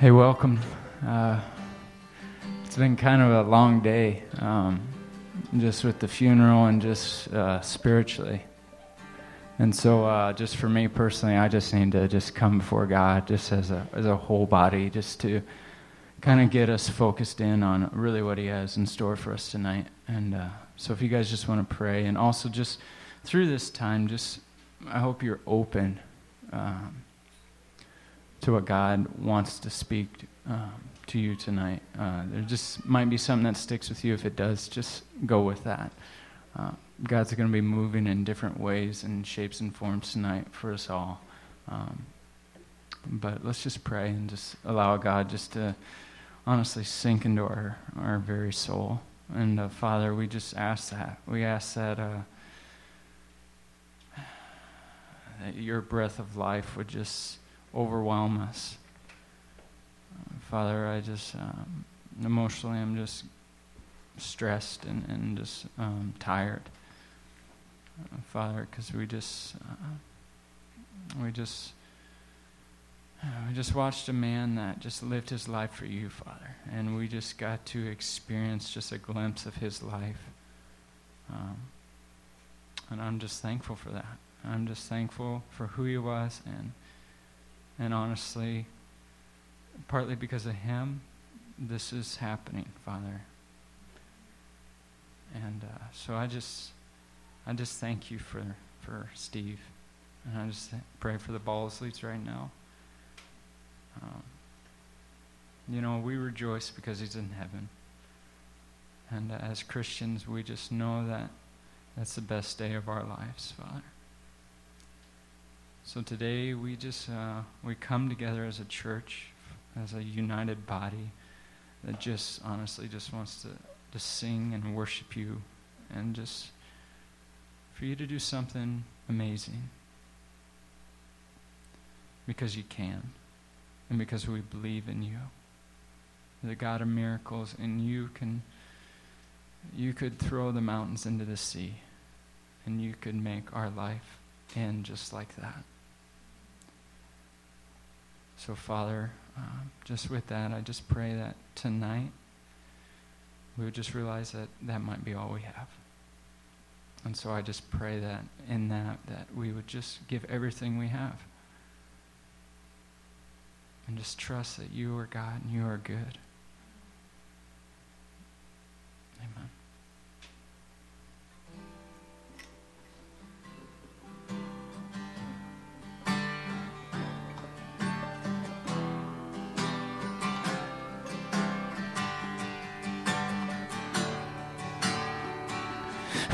Hey, welcome. Uh, it's been kind of a long day, um, just with the funeral and just uh, spiritually. And so, uh, just for me personally, I just need to just come before God, just as a as a whole body, just to kind of get us focused in on really what He has in store for us tonight. And uh, so, if you guys just want to pray, and also just through this time, just I hope you're open. Um, to what God wants to speak um, to you tonight. Uh, there just might be something that sticks with you. If it does, just go with that. Uh, God's going to be moving in different ways and shapes and forms tonight for us all. Um, but let's just pray and just allow God just to honestly sink into our, our very soul. And uh, Father, we just ask that. We ask that, uh, that your breath of life would just overwhelm us. Father, I just um, emotionally, I'm just stressed and, and just um, tired. Uh, Father, because we just, uh, we just, uh, we just watched a man that just lived his life for you, Father, and we just got to experience just a glimpse of his life. Um, and I'm just thankful for that. I'm just thankful for who he was and and honestly, partly because of him, this is happening, Father. And uh, so I just, I just thank you for for Steve, and I just pray for the ball Balsleys right now. Um, you know, we rejoice because he's in heaven. And uh, as Christians, we just know that that's the best day of our lives, Father. So today we just uh, we come together as a church, as a united body that just honestly just wants to, to sing and worship you and just for you to do something amazing. Because you can. And because we believe in you. The god of miracles and you can you could throw the mountains into the sea and you could make our life end just like that so, Father, uh, just with that, I just pray that tonight we would just realize that that might be all we have. And so I just pray that in that, that we would just give everything we have. And just trust that you are God and you are good. Amen.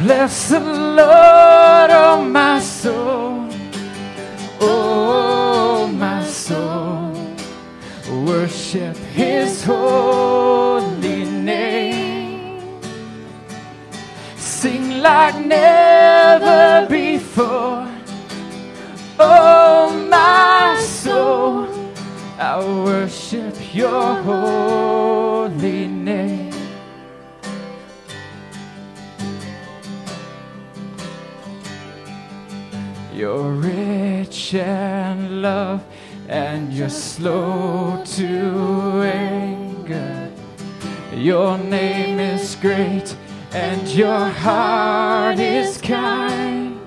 Bless the Lord, oh my soul, oh my soul, worship His holy name. Sing like never before, oh my soul, I worship Your holy name. You're rich in love and you're slow to anger. Your name is great and your heart is kind.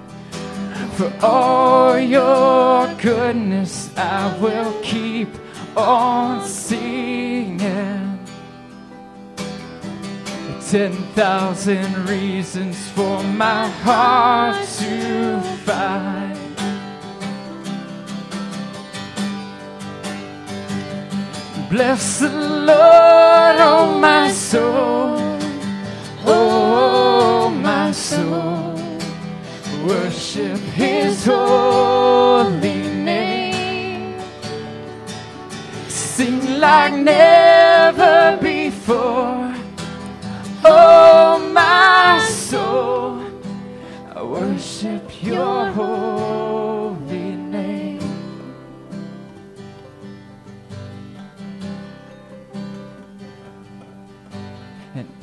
For all your goodness, I will keep on singing. Ten thousand reasons for my heart to find. Bless the Lord, oh my soul, oh my soul. Worship His holy name. Sing like never before, oh my soul. I worship Your holy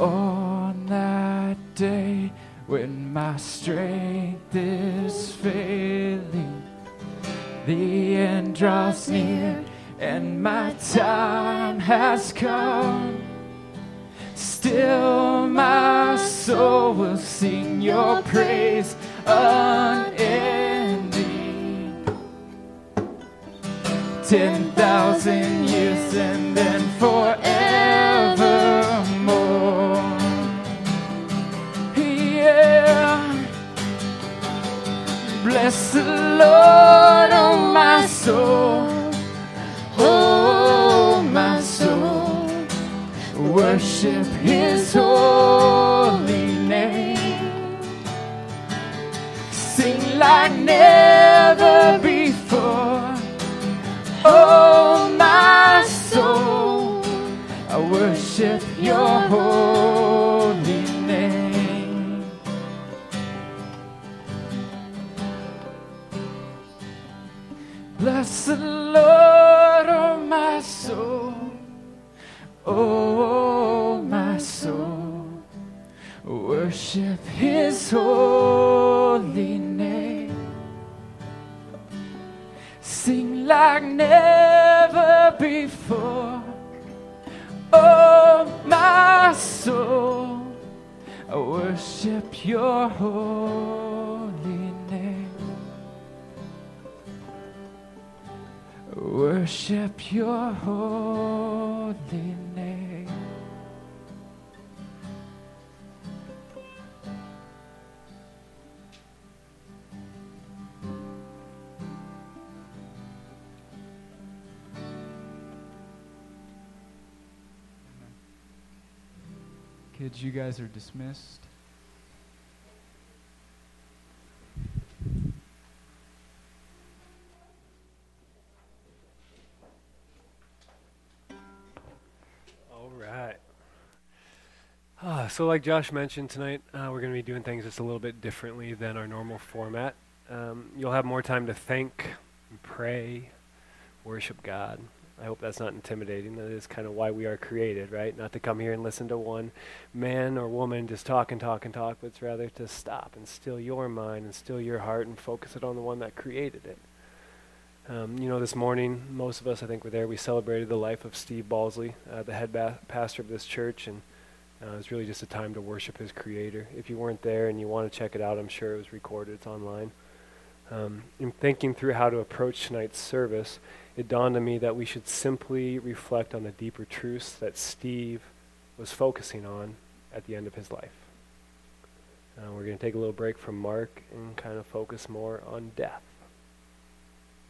on that day when my strength is failing, the end draws near and my time has come. Still, my soul will sing your praise unending. Ten thousand years and then forevermore. Bless the Lord, oh my soul. Oh, my soul. Worship his holy name. Sing like never before. Oh, my soul. I worship your holy you guys are dismissed. All right. Ah, so, like Josh mentioned tonight, uh, we're going to be doing things just a little bit differently than our normal format. Um, you'll have more time to think, and pray, worship God. I hope that's not intimidating. That is kind of why we are created, right? Not to come here and listen to one man or woman just talk and talk and talk, but it's rather to stop and still your mind and still your heart and focus it on the one that created it. Um, you know, this morning, most of us, I think, were there. We celebrated the life of Steve Balsley, uh, the head ba- pastor of this church, and uh, it was really just a time to worship his Creator. If you weren't there and you want to check it out, I'm sure it was recorded. It's online. Um, in thinking through how to approach tonight's service, it dawned on me that we should simply reflect on the deeper truths that Steve was focusing on at the end of his life. Uh, we're going to take a little break from Mark and kind of focus more on death.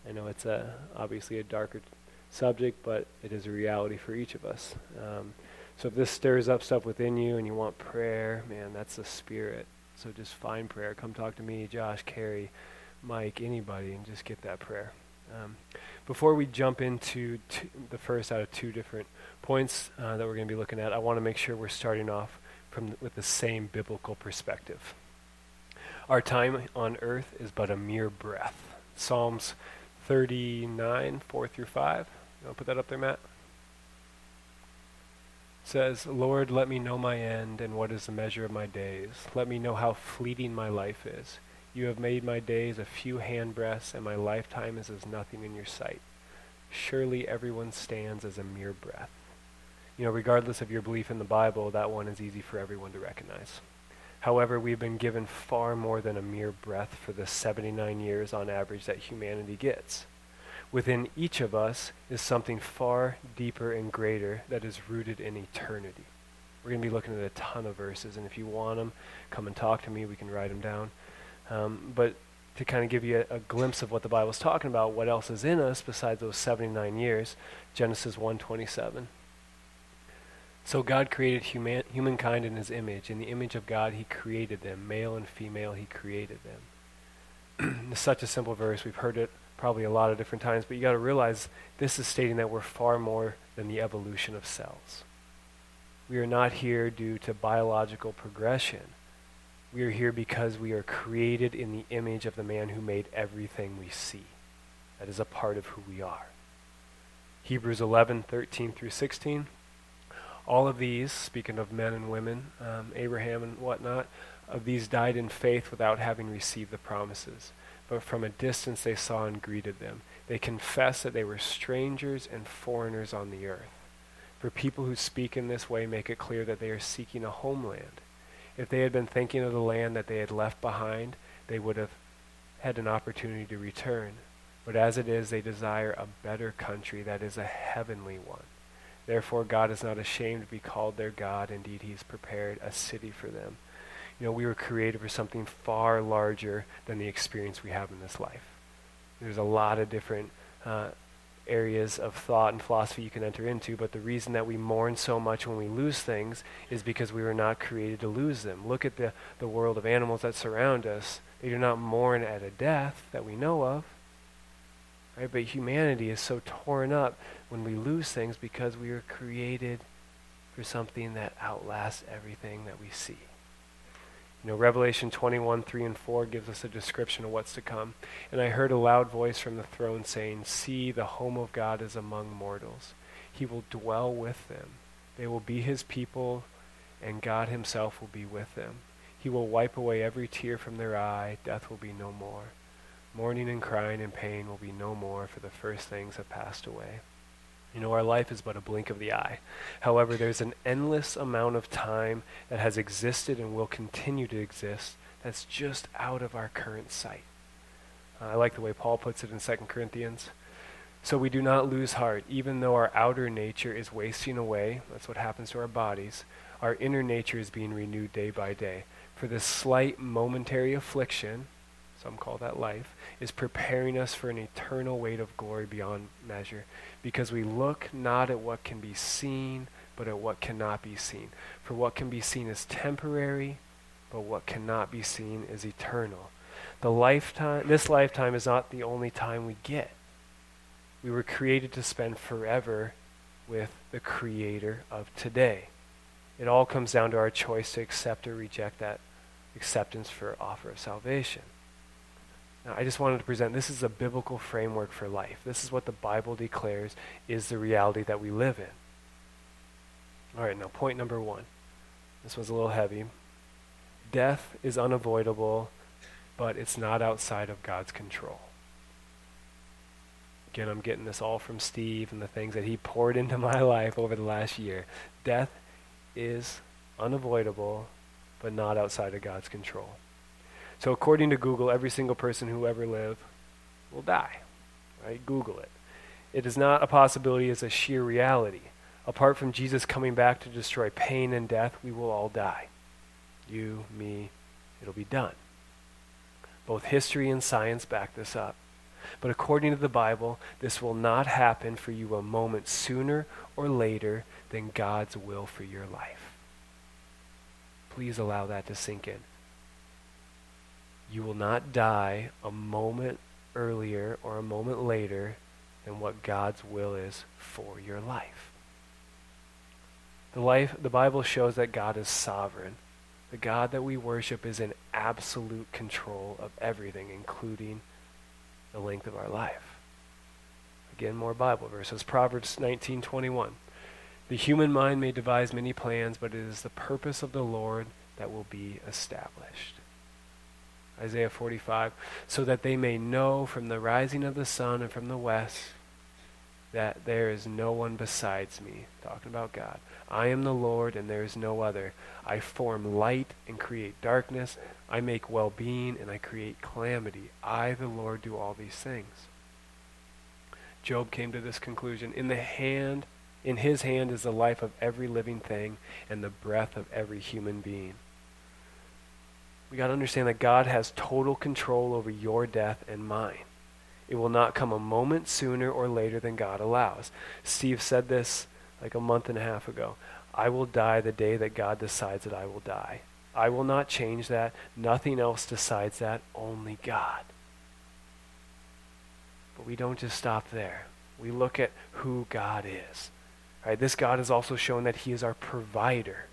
I know it's a, obviously a darker subject, but it is a reality for each of us. Um, so if this stirs up stuff within you and you want prayer, man, that's the spirit. So just find prayer. Come talk to me, Josh, Carrie, Mike, anybody, and just get that prayer. Um, before we jump into two, the first out of two different points uh, that we're going to be looking at, I want to make sure we're starting off from with the same biblical perspective. Our time on earth is but a mere breath. Psalms 39, 4 through 5. You want to put that up there, Matt? says, Lord, let me know my end and what is the measure of my days. Let me know how fleeting my life is. You have made my days a few handbreadths, and my lifetime is as nothing in your sight. Surely everyone stands as a mere breath. You know, regardless of your belief in the Bible, that one is easy for everyone to recognize. However, we've been given far more than a mere breath for the 79 years on average that humanity gets. Within each of us is something far deeper and greater that is rooted in eternity. We're going to be looking at a ton of verses, and if you want them, come and talk to me. We can write them down. Um, but to kind of give you a, a, glimpse of what the Bible's talking about, what else is in us besides those 79 years, Genesis 1:27. So God created human, humankind in his image. In the image of God, he created them. Male and female, he created them. it's such a simple verse. We've heard it probably a lot of different times, but you got to realize this is stating that we're far more than the evolution of cells. We are not here due to biological progression. We are here because we are created in the image of the man who made everything we see. That is a part of who we are. Hebrews 11, 13 through 16. All of these, speaking of men and women, um, Abraham and whatnot, of these died in faith without having received the promises. But from a distance they saw and greeted them. They confessed that they were strangers and foreigners on the earth. For people who speak in this way make it clear that they are seeking a homeland. If they had been thinking of the land that they had left behind, they would have had an opportunity to return. But as it is, they desire a better country that is a heavenly one. Therefore, God is not ashamed to be called their God. Indeed, He's prepared a city for them. You know, we were created for something far larger than the experience we have in this life. There's a lot of different uh, areas of thought and philosophy you can enter into, but the reason that we mourn so much when we lose things is because we were not created to lose them. Look at the, the world of animals that surround us. They do not mourn at a death that we know of. Right? But humanity is so torn up when we lose things because we were created for something that outlasts everything that we see. You know, Revelation 21, 3 and 4 gives us a description of what's to come. And I heard a loud voice from the throne saying, See, the home of God is among mortals. He will dwell with them. They will be his people, and God himself will be with them. He will wipe away every tear from their eye. Death will be no more. Mourning and crying and pain will be no more, for the first things have passed away. You know, our life is but a blink of the eye. However, there's an endless amount of time that has existed and will continue to exist that's just out of our current sight. Uh, I like the way Paul puts it in 2 Corinthians. So we do not lose heart, even though our outer nature is wasting away. That's what happens to our bodies. Our inner nature is being renewed day by day. For this slight momentary affliction, some call that life, is preparing us for an eternal weight of glory beyond measure. Because we look not at what can be seen, but at what cannot be seen. For what can be seen is temporary, but what cannot be seen is eternal. The lifetime, this lifetime is not the only time we get. We were created to spend forever with the Creator of today. It all comes down to our choice to accept or reject that acceptance for offer of salvation. Now, I just wanted to present this is a biblical framework for life. This is what the Bible declares is the reality that we live in. All right, now, point number one. This was a little heavy. Death is unavoidable, but it's not outside of God's control. Again, I'm getting this all from Steve and the things that he poured into my life over the last year. Death is unavoidable, but not outside of God's control. So according to Google, every single person who ever lived will die. Right? Google it. It is not a possibility, it's a sheer reality. Apart from Jesus coming back to destroy pain and death, we will all die. You, me, it'll be done. Both history and science back this up. But according to the Bible, this will not happen for you a moment sooner or later than God's will for your life. Please allow that to sink in you will not die a moment earlier or a moment later than what God's will is for your life. The life the Bible shows that God is sovereign. The God that we worship is in absolute control of everything, including the length of our life. Again, more Bible verses. Proverbs 19:21. The human mind may devise many plans, but it is the purpose of the Lord that will be established. Isaiah 45, so that they may know from the rising of the sun and from the west that there is no one besides me. Talking about God. I am the Lord, and there is no other. I form light and create darkness. I make well being, and I create calamity. I, the Lord, do all these things. Job came to this conclusion. In the hand, in his hand is the life of every living thing and the breath of every human being. We got to understand that God has total control over your death and mine. It will not come a moment sooner or later than God allows. Steve said this like a month and a half ago. I will die the day that God decides that I will die. I will not change that. Nothing else decides that, only God. But we don't just stop there. We look at who God is. Right? This God has also shown that he is our provider.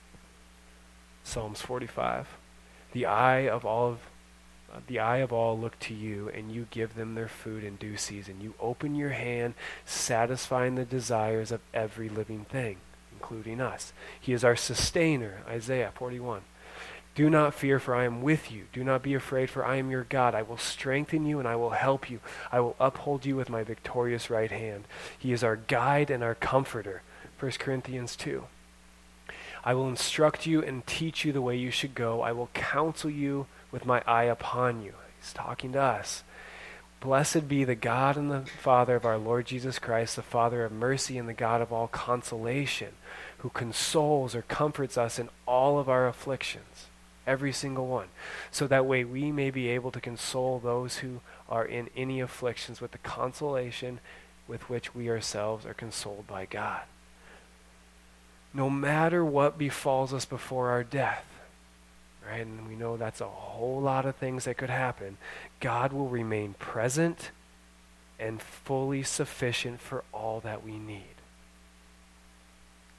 Psalms 45. The eye of all of uh, the eye of all look to you, and you give them their food in due season. You open your hand, satisfying the desires of every living thing, including us. He is our sustainer, Isaiah 41. Do not fear, for I am with you. Do not be afraid, for I am your God. I will strengthen you and I will help you. I will uphold you with my victorious right hand. He is our guide and our comforter. 1 Corinthians 2. I will instruct you and teach you the way you should go. I will counsel you with my eye upon you. He's talking to us. Blessed be the God and the Father of our Lord Jesus Christ, the Father of mercy and the God of all consolation, who consoles or comforts us in all of our afflictions, every single one, so that way we may be able to console those who are in any afflictions with the consolation with which we ourselves are consoled by God. No matter what befalls us before our death, right? And we know that's a whole lot of things that could happen. God will remain present and fully sufficient for all that we need.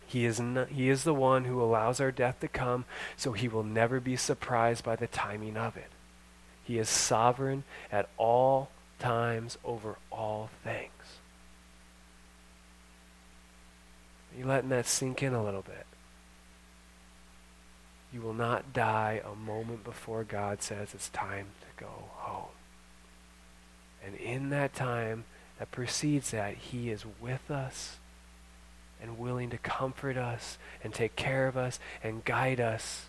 He is, not, he is the one who allows our death to come, so he will never be surprised by the timing of it. He is sovereign at all times over all things. Are you letting that sink in a little bit? You will not die a moment before God says it's time to go home. And in that time that precedes that, He is with us and willing to comfort us and take care of us and guide us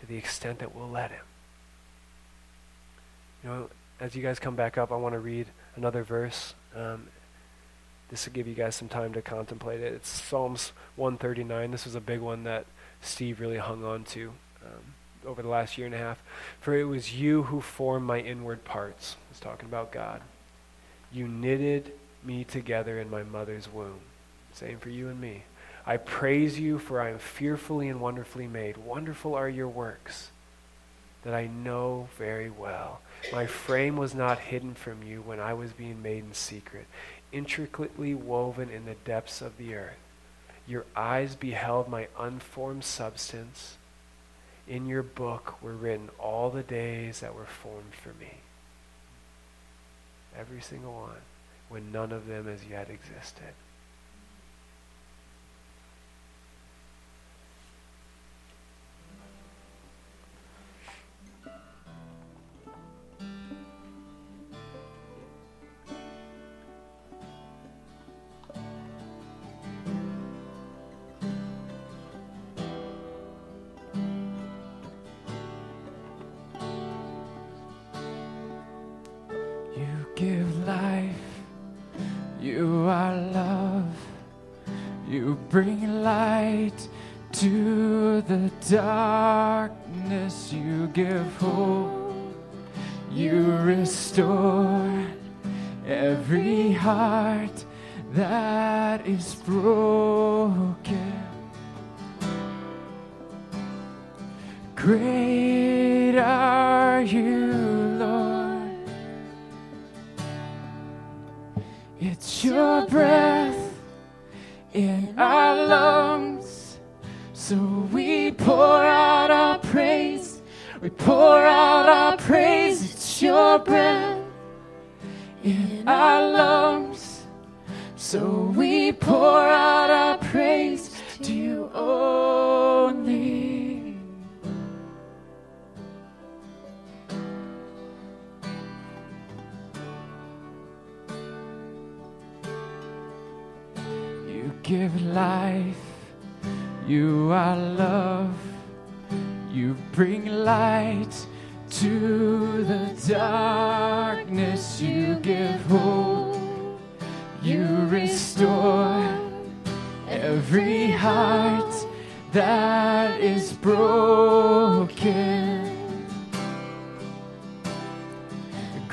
to the extent that we'll let Him. You know, as you guys come back up, I want to read another verse. Um, this will give you guys some time to contemplate it. It's Psalms 139. This was a big one that Steve really hung on to um, over the last year and a half. For it was you who formed my inward parts. He's talking about God. You knitted me together in my mother's womb. Same for you and me. I praise you, for I am fearfully and wonderfully made. Wonderful are your works that I know very well. My frame was not hidden from you when I was being made in secret, intricately woven in the depths of the earth. Your eyes beheld my unformed substance. In your book were written all the days that were formed for me. Every single one, when none of them as yet existed.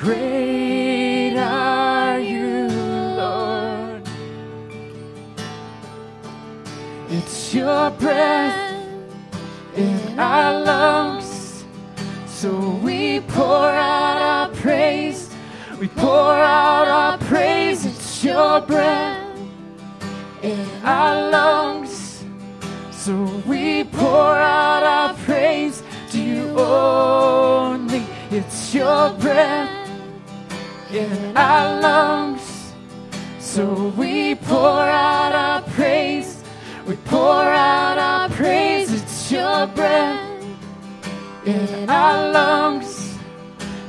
Great are you, Lord. It's your breath in our lungs. So we pour out our praise. We pour out our praise. It's your breath in our lungs. So we pour out our praise to you only. It's your breath in our lungs. So we pour out our praise. We pour out our praise. It's your breath in our lungs.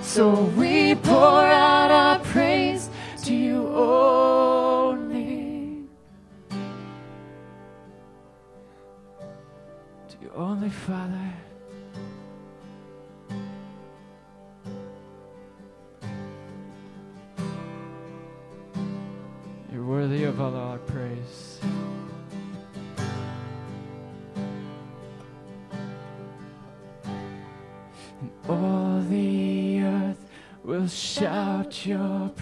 So we pour out our praise to you only. To you only, Father.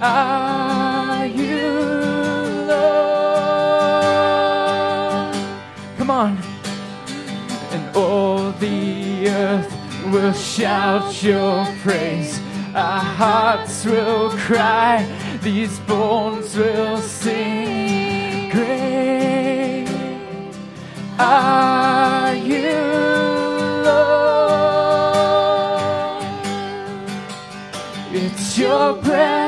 are you, Lord. Come on. And all the earth will shout your praise. Our hearts will cry. These bones will sing. Great are you, Lord. It's your breath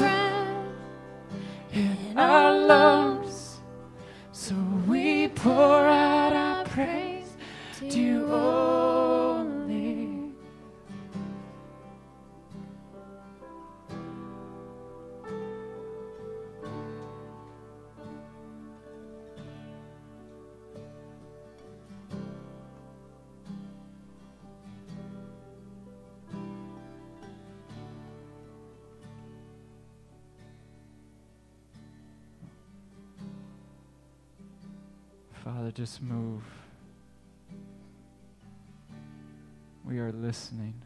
our lungs. So we pour out our praise to you only. Father, just move. We are listening.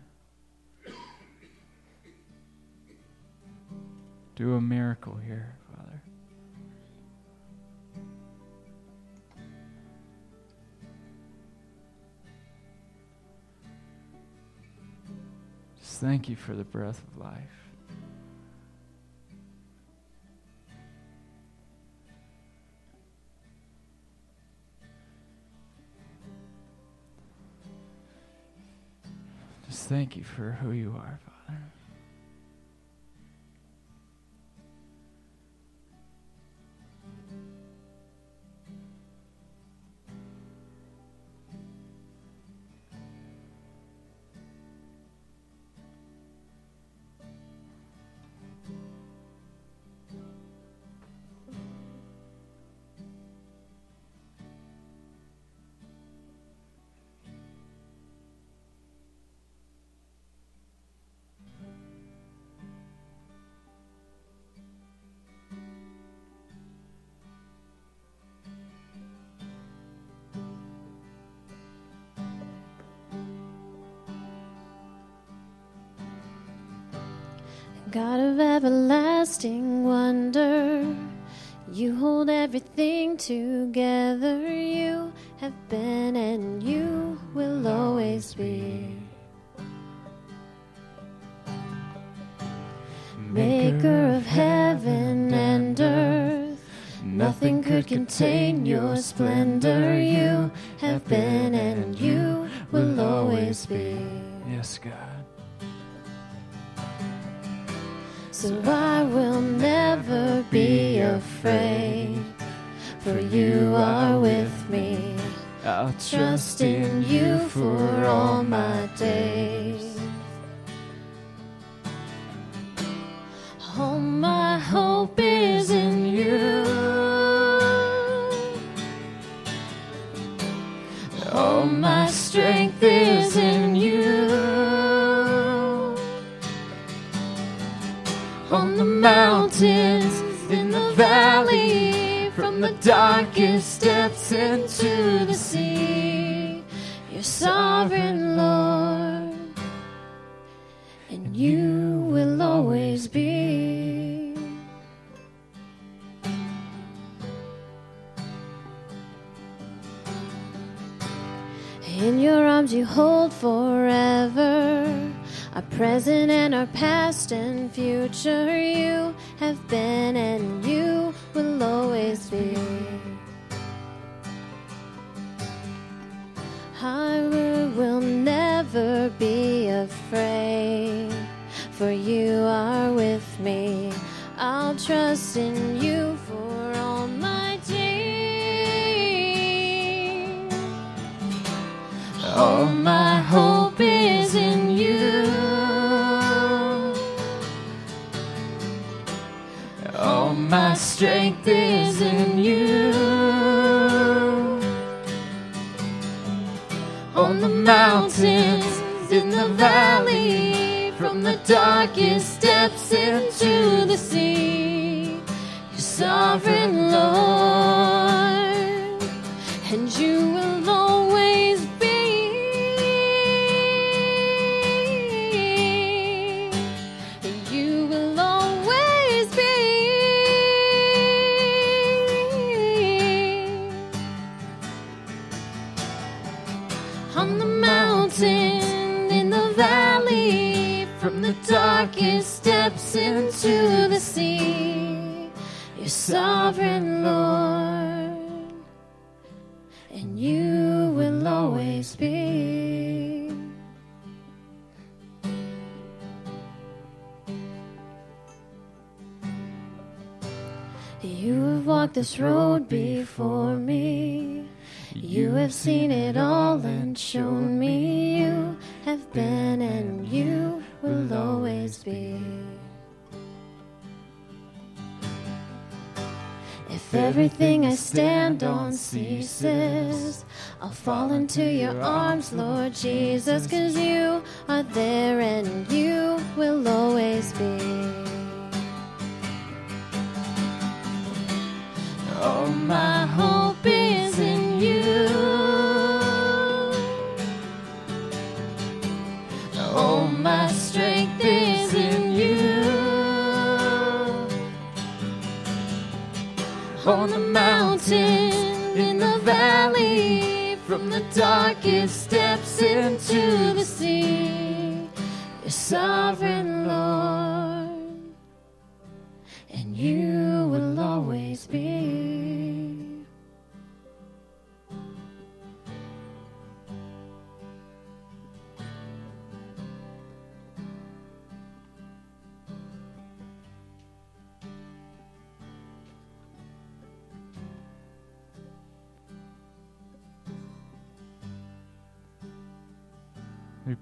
Do a miracle here, Father. Just thank you for the breath of life. Thank you for who you are, Father. Of everlasting wonder, you hold everything together. You have been and you will always be. Maker of heaven and earth, nothing could contain your splendor. You have been and you will always be. Yes, God. So I will never be afraid, for you are with me. I'll Trust in you for all my days. All my hope is in you. All my strength is in you. Mountains, in the valley, from the darkest depths into the sea, you're sovereign, present and our past and future, you have been and you will always be. I will never be afraid, for you are with me. I'll trust in you for all my days. All my hope my strength is in you. On the mountains, in the valley, from the darkest depths into the sea, you're sovereign Lord, and you will darkest depths into the sea, you're sovereign, Lord, and you will always be. You have walked this road before me. You have seen it all and shown me you have been and you will always be. If everything I stand on ceases, I'll fall into your arms, Lord Jesus, cause you are there and you will always be. All my hope is in you. My strength is in you. On the mountain, in the valley, from the darkest depths into the sea, you're sovereign, Lord,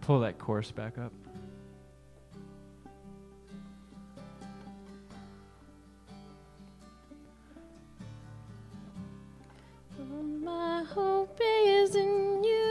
pull that chorus back up. My hope is in you.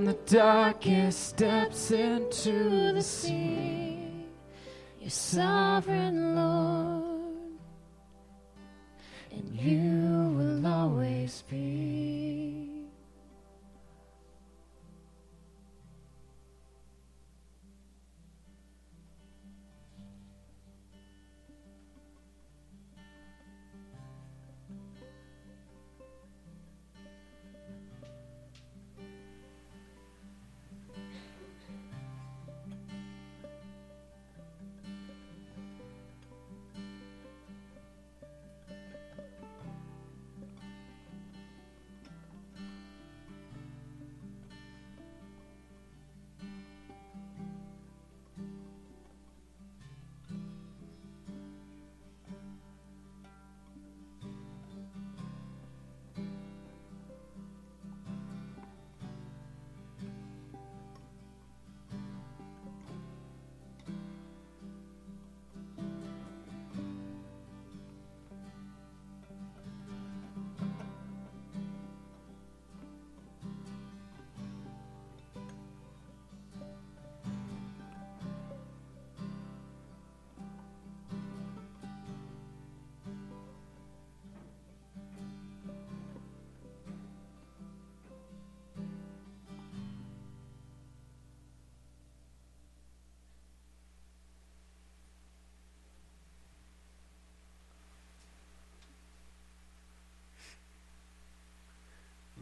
From the darkest depths into the sea, You're sovereign, Lord,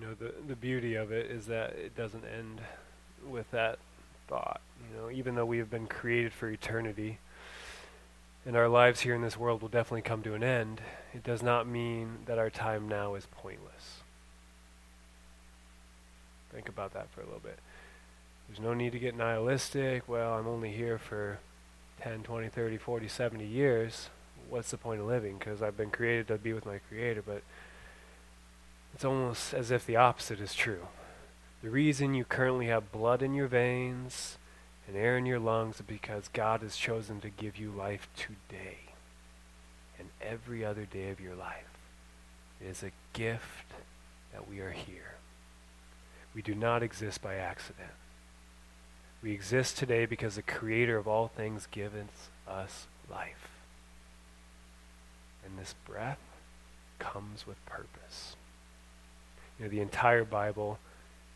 know, the the beauty of it is that it doesn't end with that thought. You know, even though we have been created for eternity, and our lives here in this world will definitely come to an end, it does not mean that our time now is pointless. Think about that for a little bit. There's no need to get nihilistic. Well, I'm only here for 10, 20, 30, 40, 70 years. What's the point of living? Because I've been created to be with my Creator, but it's almost as if the opposite is true. The reason you currently have blood in your veins and air in your lungs is because God has chosen to give you life today and every other day of your life. It is a gift that we are here. We do not exist by accident. We exist today because the Creator of all things gives us life. And this breath comes with purpose. You know, the entire Bible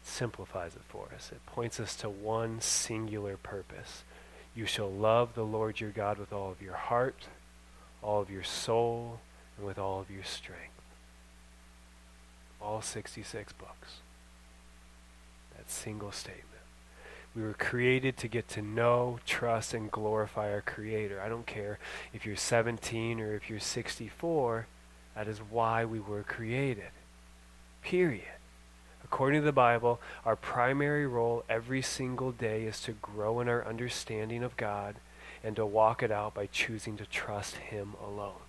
simplifies it for us. It points us to one singular purpose. You shall love the Lord your God with all of your heart, all of your soul, and with all of your strength. All 66 books. That single statement. We were created to get to know, trust, and glorify our Creator. I don't care if you're 17 or if you're 64, that is why we were created. Period. According to the Bible, our primary role every single day is to grow in our understanding of God and to walk it out by choosing to trust Him alone.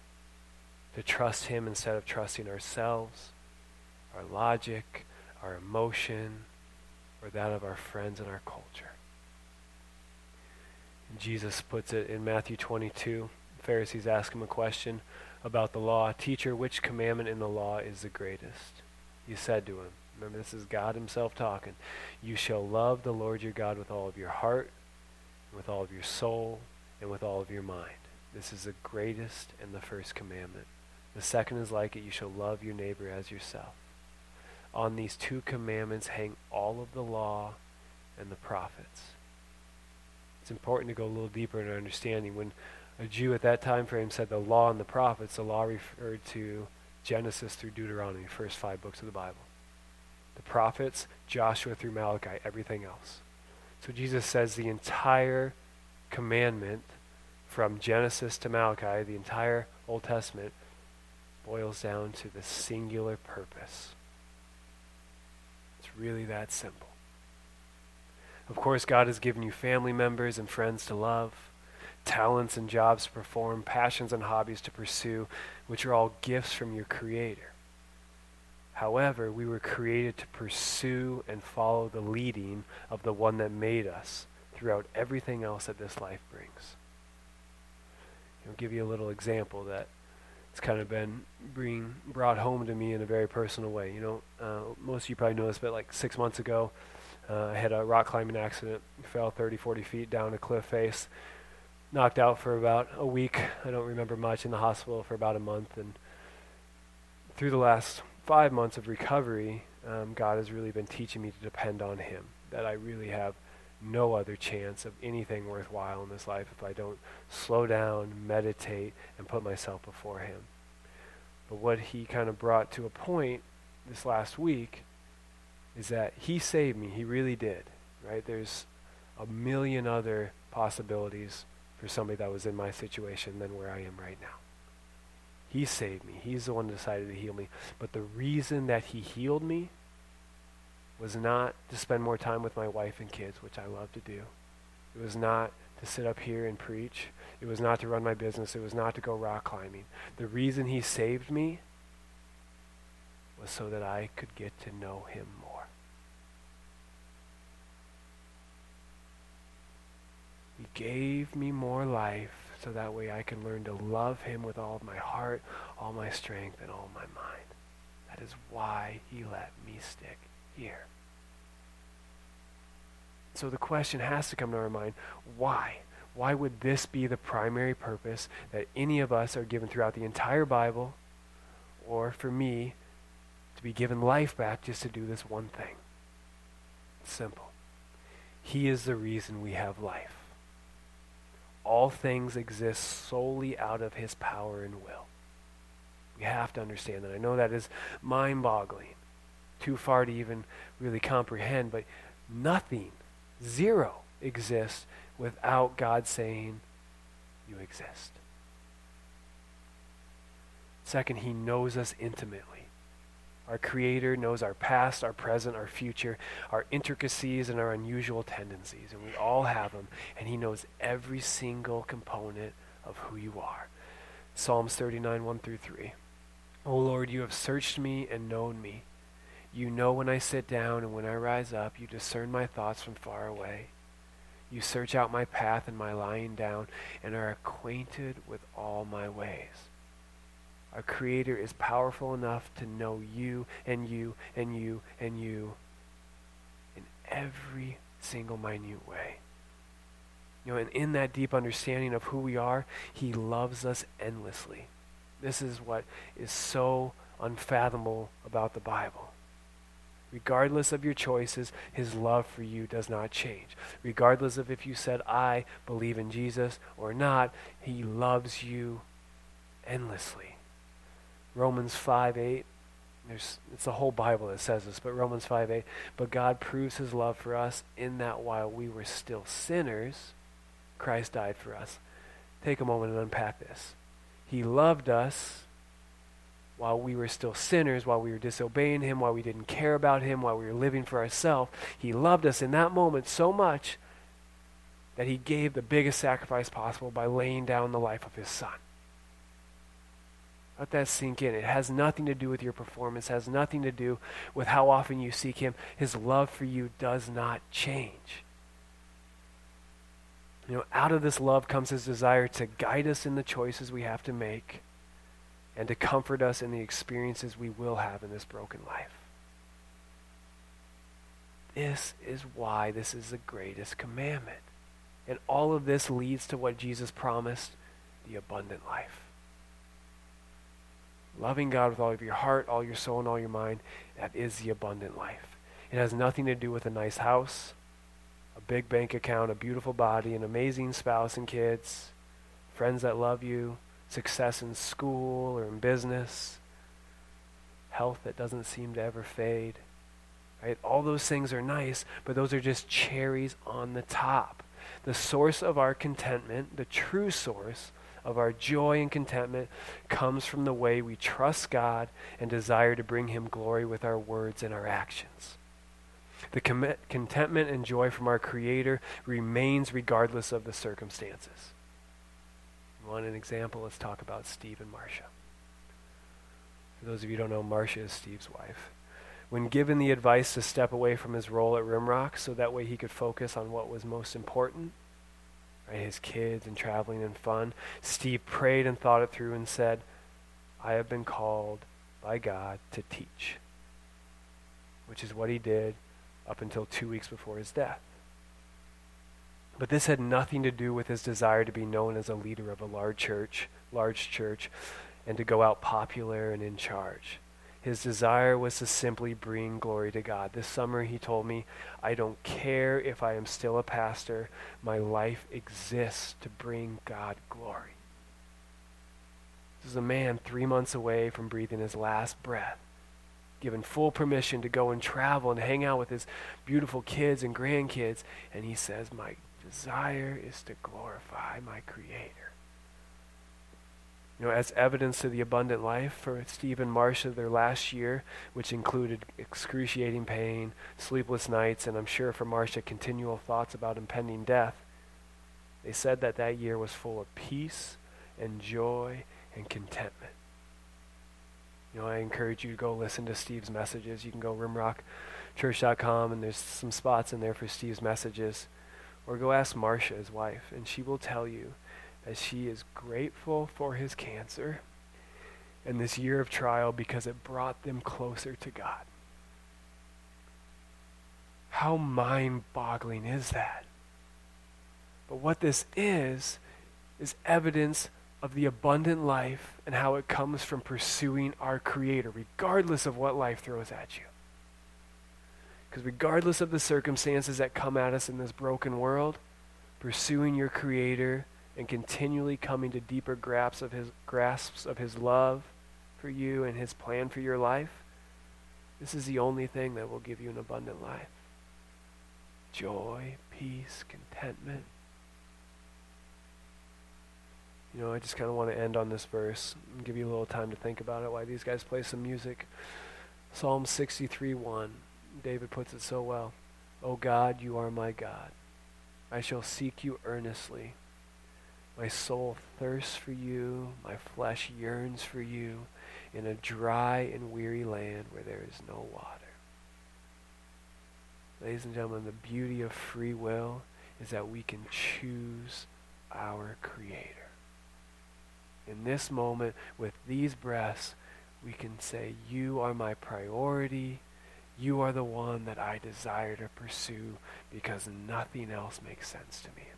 To trust Him instead of trusting ourselves, our logic, our emotion, or that of our friends and our culture. Jesus puts it in Matthew 22. Pharisees ask him a question about the law. Teacher, which commandment in the law is the greatest? You said to him, remember this is God himself talking, you shall love the Lord your God with all of your heart, with all of your soul, and with all of your mind. This is the greatest and the first commandment. The second is like it, you shall love your neighbor as yourself. On these two commandments hang all of the law and the prophets. It's important to go a little deeper in our understanding. When a Jew at that time frame said the law and the prophets, the law referred to Genesis through Deuteronomy, first five books of the Bible. The prophets, Joshua through Malachi, everything else. So Jesus says the entire commandment from Genesis to Malachi, the entire Old Testament, boils down to the singular purpose. It's really that simple. Of course, God has given you family members and friends to love talents and jobs to perform, passions and hobbies to pursue, which are all gifts from your Creator. However, we were created to pursue and follow the leading of the one that made us throughout everything else that this life brings. I'll give you a little example that it's kind of been being brought home to me in a very personal way. You know, uh, most of you probably know this, but like six months ago, uh, I had a rock climbing accident, fell 30, 40 feet down a cliff face, knocked out for about a week. I don't remember much in the hospital for about a month. And through the last five months of recovery, um, God has really been teaching me to depend on Him. That I really have no other chance of anything worthwhile in this life if I don't slow down, meditate, and put myself before Him. But what He kind of brought to a point this last week is that He saved me. He really did. Right? There's a million other possibilities for somebody that was in my situation than where I am right now. He saved me. He's the one who decided to heal me. But the reason that He healed me was not to spend more time with my wife and kids, which I love to do. It was not to sit up here and preach. It was not to run my business. It was not to go rock climbing. The reason He saved me was so that I could get to know Him more. He gave me more life so that way I can learn to love Him with all of my heart, all my strength, and all my mind. That is why He let me stick here. So the question has to come to our mind why? Why would this be the primary purpose that any of us are given throughout the entire Bible, or for me, to be given life back just to do this one thing? It's simple. He is the reason we have life. All things exist solely out of his power and will. We have to understand that. I know that is mind boggling, too far to even really comprehend, but nothing Zero exists without God saying, You exist. Second, He knows us intimately. Our Creator knows our past, our present, our future, our intricacies, and our unusual tendencies. And we all have them. And He knows every single component of who you are. Psalms 39, 1 through 3. O Lord, you have searched me and known me. You know when I sit down and when I rise up. You discern my thoughts from far away. You search out my path and my lying down and are acquainted with all my ways. Our Creator is powerful enough to know you and you and you and you in every single minute way. You know, and in that deep understanding of who we are, He loves us endlessly. This is what is so unfathomable about the Bible. Regardless of your choices, his love for you does not change. Regardless of if you said, I believe in Jesus or not, he loves you endlessly. Romans 5 8. There's, it's the whole Bible that says this, but Romans 5 8. But God proves his love for us in that while we were still sinners, Christ died for us. Take a moment and unpack this. He loved us while we were still sinners, while we were disobeying Him, while we didn't care about Him, while we were living for ourselves, He loved us in that moment so much that He gave the biggest sacrifice possible by laying down the life of His Son. Let that sink in. It has nothing to do with your performance, has nothing to do with how often you seek Him. His love for you does not change. You know, out of this love comes His desire to guide us in the choices we have to make and to comfort us in the experiences we will have in this broken life. This is why this is the greatest commandment. And all of this leads to what Jesus promised the abundant life. Loving God with all of your heart, all your soul, and all your mind, that is the abundant life. It has nothing to do with a nice house, a big bank account, a beautiful body, an amazing spouse and kids, friends that love you, success in school or in business, health that doesn't seem to ever fade. Right? All those things are nice, but those are just cherries on the top. The source of our contentment, the true source of our joy and contentment, comes from the way we trust God and desire to bring Him glory with our words and our actions. The com- contentment and joy from our Creator remains regardless of the circumstances want an example? Let's talk about Steve and Marcia. For those of you who don't know, Marcia is Steve's wife. When given the advice to step away from his role at Rimrock so that way he could focus on what was most important, his kids and traveling and fun, Steve prayed and thought it through and said, I have been called by God to teach, which is what he did up until two weeks before his death. But this had nothing to do with his desire to be known as a leader of a large church, large church, and to go out popular and in charge. His desire was to simply bring glory to God. This summer he told me, I don't care if I am still a pastor, my life exists to bring God glory. This is a man three months away from breathing his last breath, given full permission to go and travel and hang out with his beautiful kids and grandkids, and he says, My desire is to glorify my Creator. Know, as evidence of the abundant life for Steve and Marcia their last year, which included excruciating pain, sleepless nights, and I'm sure for Marcia continual thoughts about impending death, they said that that year was full of peace and joy and contentment. You know, I encourage you to go listen to Steve's messages. You can go rimrockchurch.com, and there's some spots in there for Steve's messages. Or go ask Marcia, his wife, and she will tell you as she is grateful for his cancer and this year of trial because it brought them closer to God. How mind boggling is that? But what this is, is evidence of the abundant life and how it comes from pursuing our Creator, regardless of what life throws at you. Because regardless of the circumstances that come at us in this broken world, pursuing your Creator and continually coming to deeper grasps of his grasps of his love for you and his plan for your life, this is the only thing that will give you an abundant life. Joy, peace, contentment. You know, I just kind of want to end on this verse and give you a little time to think about it Why these guys play some music. Psalm 63 1. David puts it so well. O oh God, you are my God. I shall seek you earnestly. My soul thirsts for you, my flesh yearns for you in a dry and weary land where there is no water. Ladies and gentlemen, the beauty of free will is that we can choose our Creator. In this moment, with these breaths, we can say, You are my priority. You are the one that I desire to pursue because nothing else makes sense to me.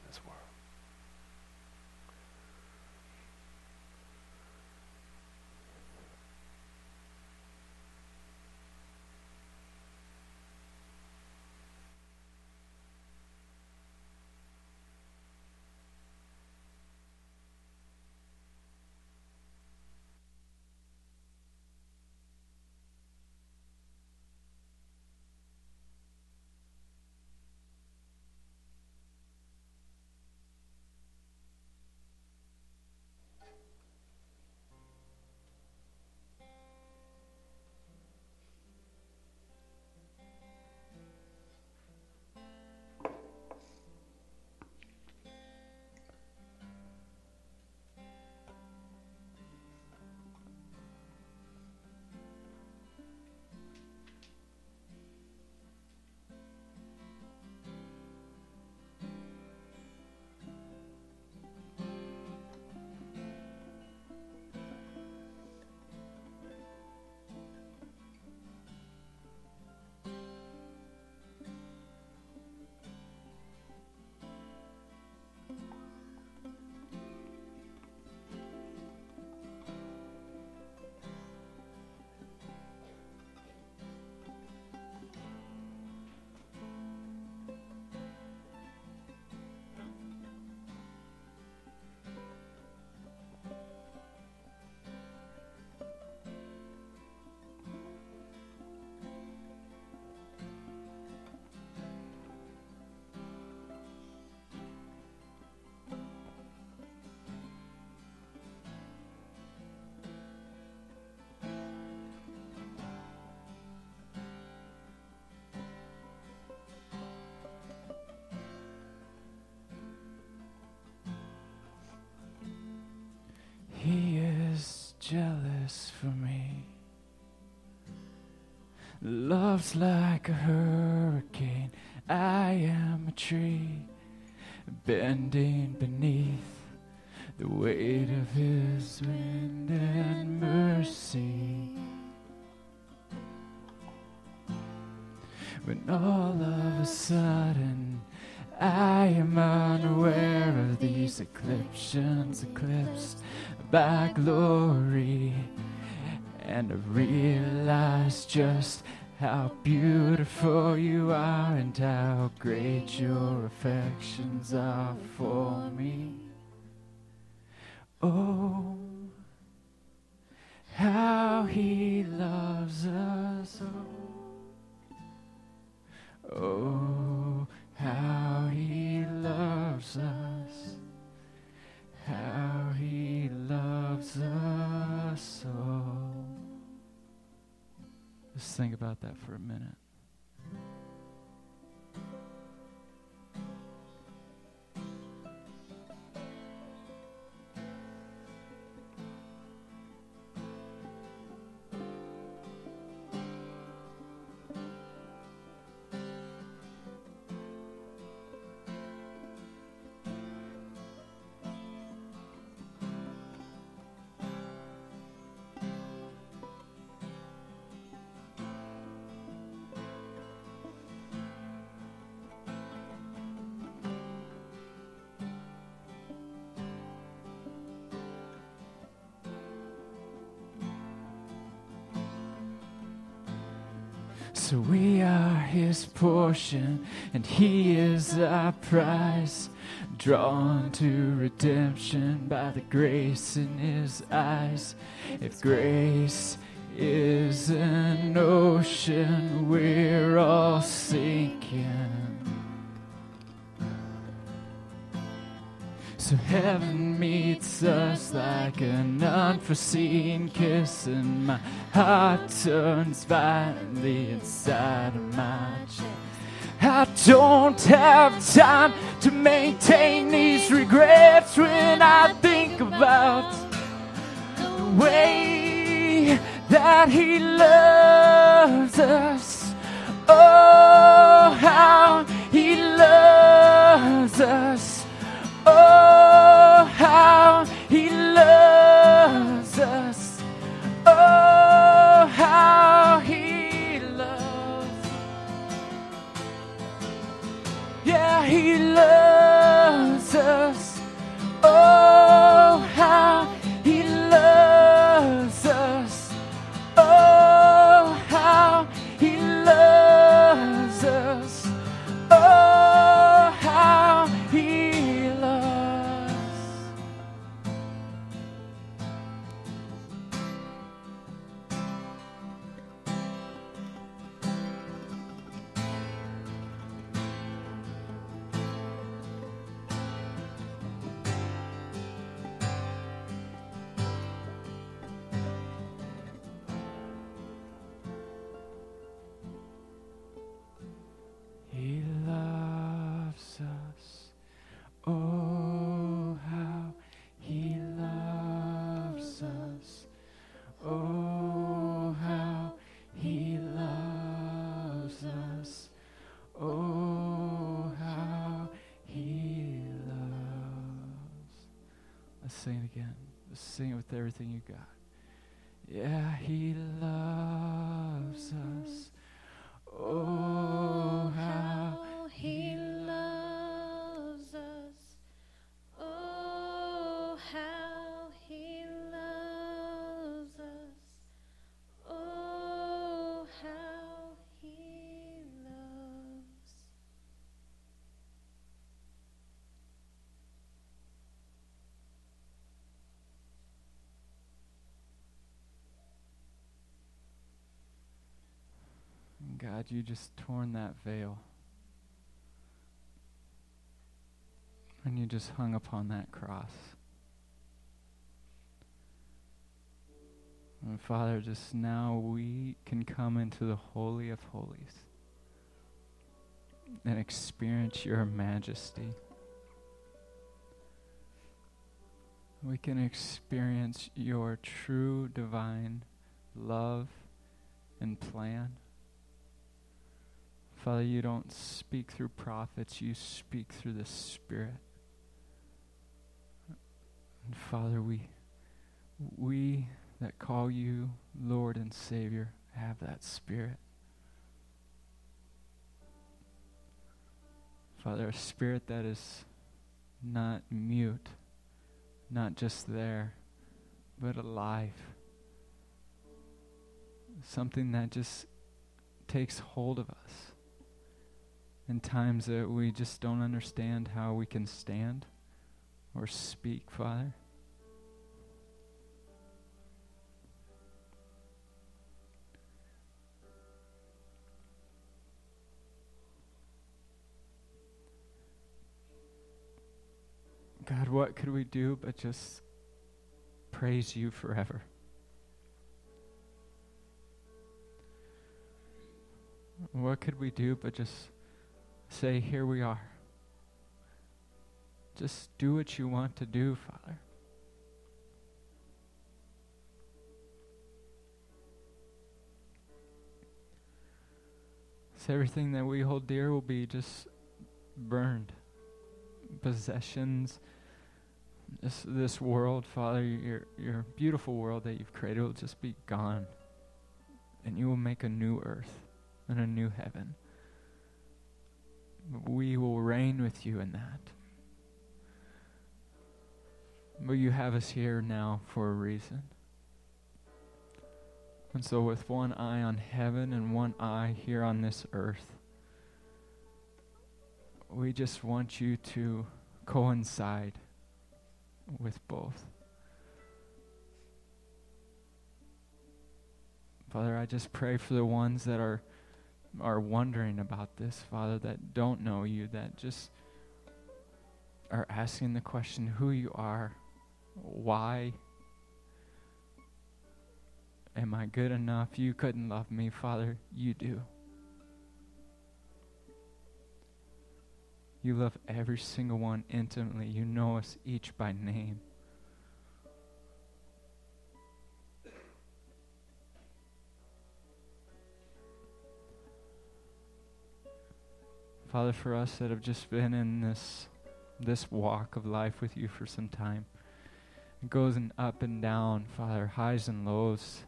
Jealous for me. Love's like a hurricane. I am a tree bending beneath the weight of his wind and mercy. When all of a sudden I am unaware of these eclipses, eclipsed by glory. And I realize just how beautiful you are and how great your affections are for me. Oh, how he loves us. Oh, oh how he loves us. How he loves us so. Just think about that for a minute. So we are his portion, and he is our prize. Drawn to redemption by the grace in his eyes. If grace is an ocean, we're all sinking. So heaven meets us like an unforeseen kiss, and my heart turns violently inside of my chest. I don't have time to maintain these regrets when I think about the way that He loves us. Oh, how He loves us. Oh, how he loves us. Oh, how he loves. Yeah, he loves us. Oh, sing it with everything you got. Yeah, he loves God, you just torn that veil. And you just hung upon that cross. And Father, just now we can come into the Holy of Holies and experience your majesty. We can experience your true divine love and plan. Father, you don't speak through prophets, you speak through the Spirit. And Father, we we that call you Lord and Savior have that Spirit. Father, a spirit that is not mute, not just there, but alive. Something that just takes hold of us in times that we just don't understand how we can stand or speak, Father. God, what could we do but just praise you forever? What could we do but just say, Here we are? Just do what you want to do, Father. So everything that we hold dear will be just burned. Possessions, this this world, Father, your your beautiful world that you've created will just be gone. And you will make a new earth and a new heaven. We will reign with you in that. But you have us here now for a reason. And so, with one eye on heaven and one eye here on this earth, we just want you to coincide with both. Father, I just pray for the ones that are are wondering about this, Father, that don't know you, that just are asking the question who you are, why am I good enough? You couldn't love me, Father. You do. You love every single one intimately. You know us each by name. Father, for us that have just been in this this walk of life with you for some time, it goes in up and down, Father, highs and lows.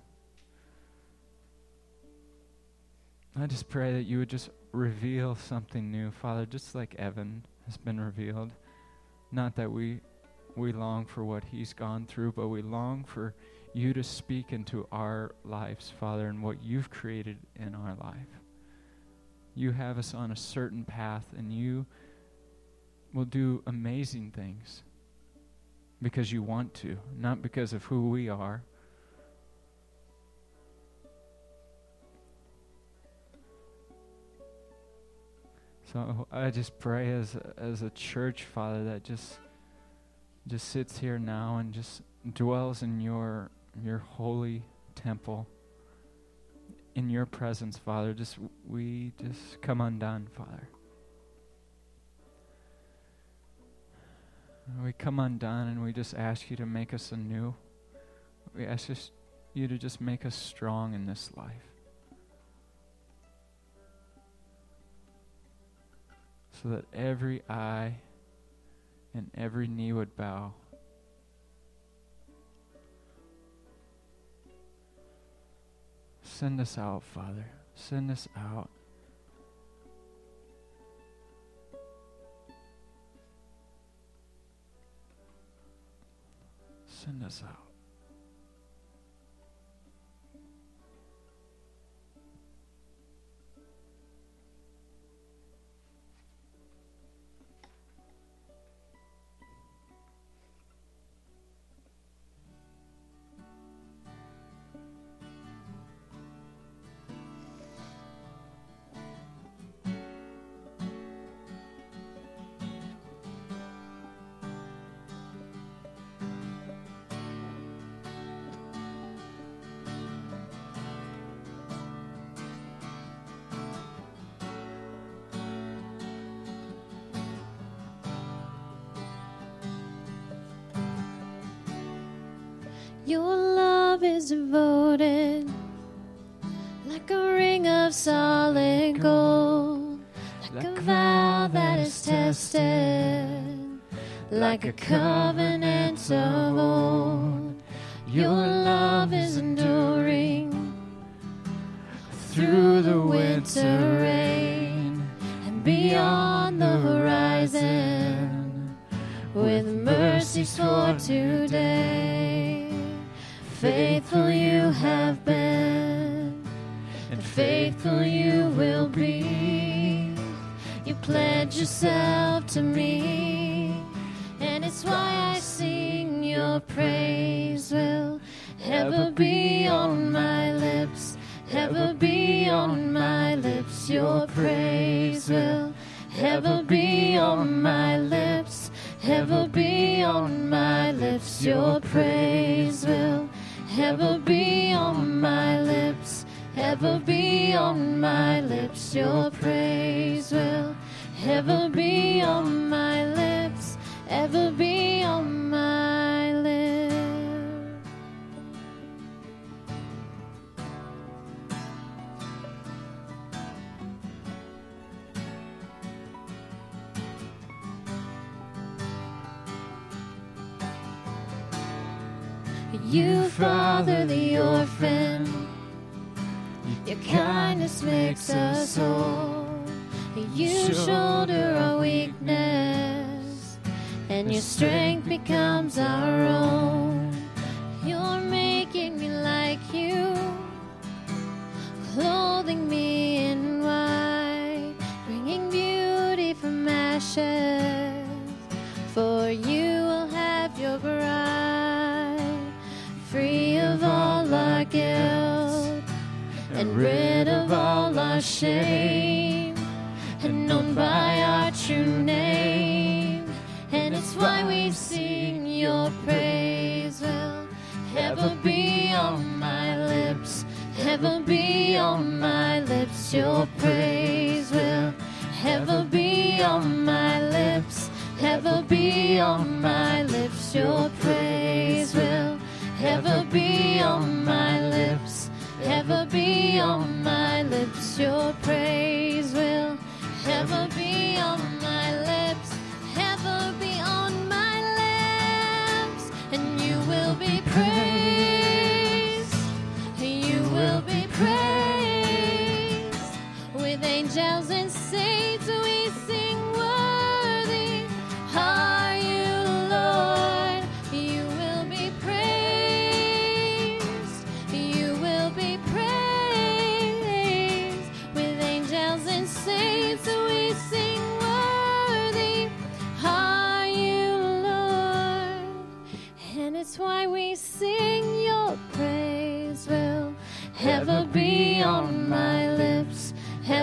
I just pray that you would just reveal something new, Father, just like Evan has been revealed. Not that we we long for what he's gone through, but we long for you to speak into our lives, Father, and what you've created in our life. You have us on a certain path, and you will do amazing things because you want to, not because of who we are. So I just pray as as a church, Father, that just just sits here now and just dwells in your your holy temple. In your presence, Father, just we just come undone, Father. We come undone and we just ask you to make us anew. We ask you to just make us strong in this life. so that every eye and every knee would bow. Send us out, Father. Send us out. Send us out. Your love is devoted like a ring of solid gold, like a vow that is tested, like a covenant of old. Your love is enduring through the winter rain and beyond the horizon. with mercies for today. Faithful you have been, and faithful you will be. You pledge yourself to me, and it's why I sing your praise will ever be on my lips, ever be on my lips. Your praise will ever be on my lips, ever be on my lips. Your praise will ever be on my lips, ever be on my lips. Your praise will ever be on my lips, ever be on my father the orphan, your kindness makes us whole. You shoulder our weakness, and your strength becomes our own. Rid of all our shame, and known by our true name. And it's why we sing your praise will ever be on my lips, ever be on my lips. Your praise will ever be on my lips, ever be on my lips. Your praise will ever be on my ever be on my lips. Your praise will ever be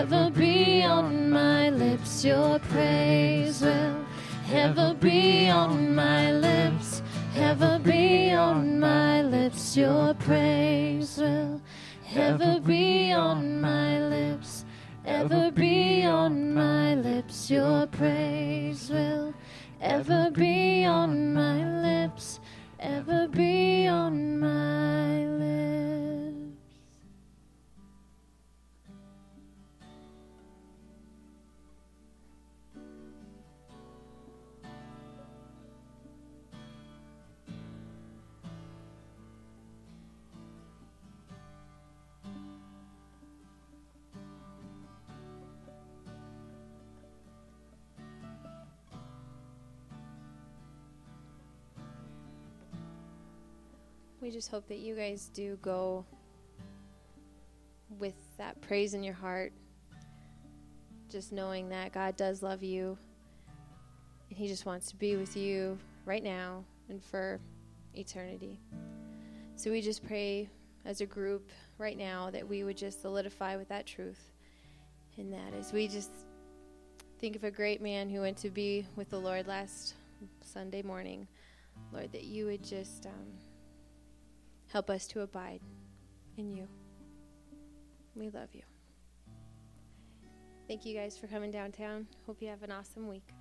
ever be on my lips. Your praise will ever be on my lips, ever be on my lips. Your praise will ever be on my lips, ever be on my lips. Your praise will ever be on my lips, ever be on my lips. We just hope that you guys do go with that praise in your heart, just knowing that God does love you and He just wants to be with you right now and for eternity. So we just pray as a group right now that we would just solidify with that truth. And that is, we just think of a great man who went to be with the Lord last Sunday morning. Lord, that you would just. Um, Help us to abide in you. We love you. Thank you guys for coming downtown. Hope you have an awesome week.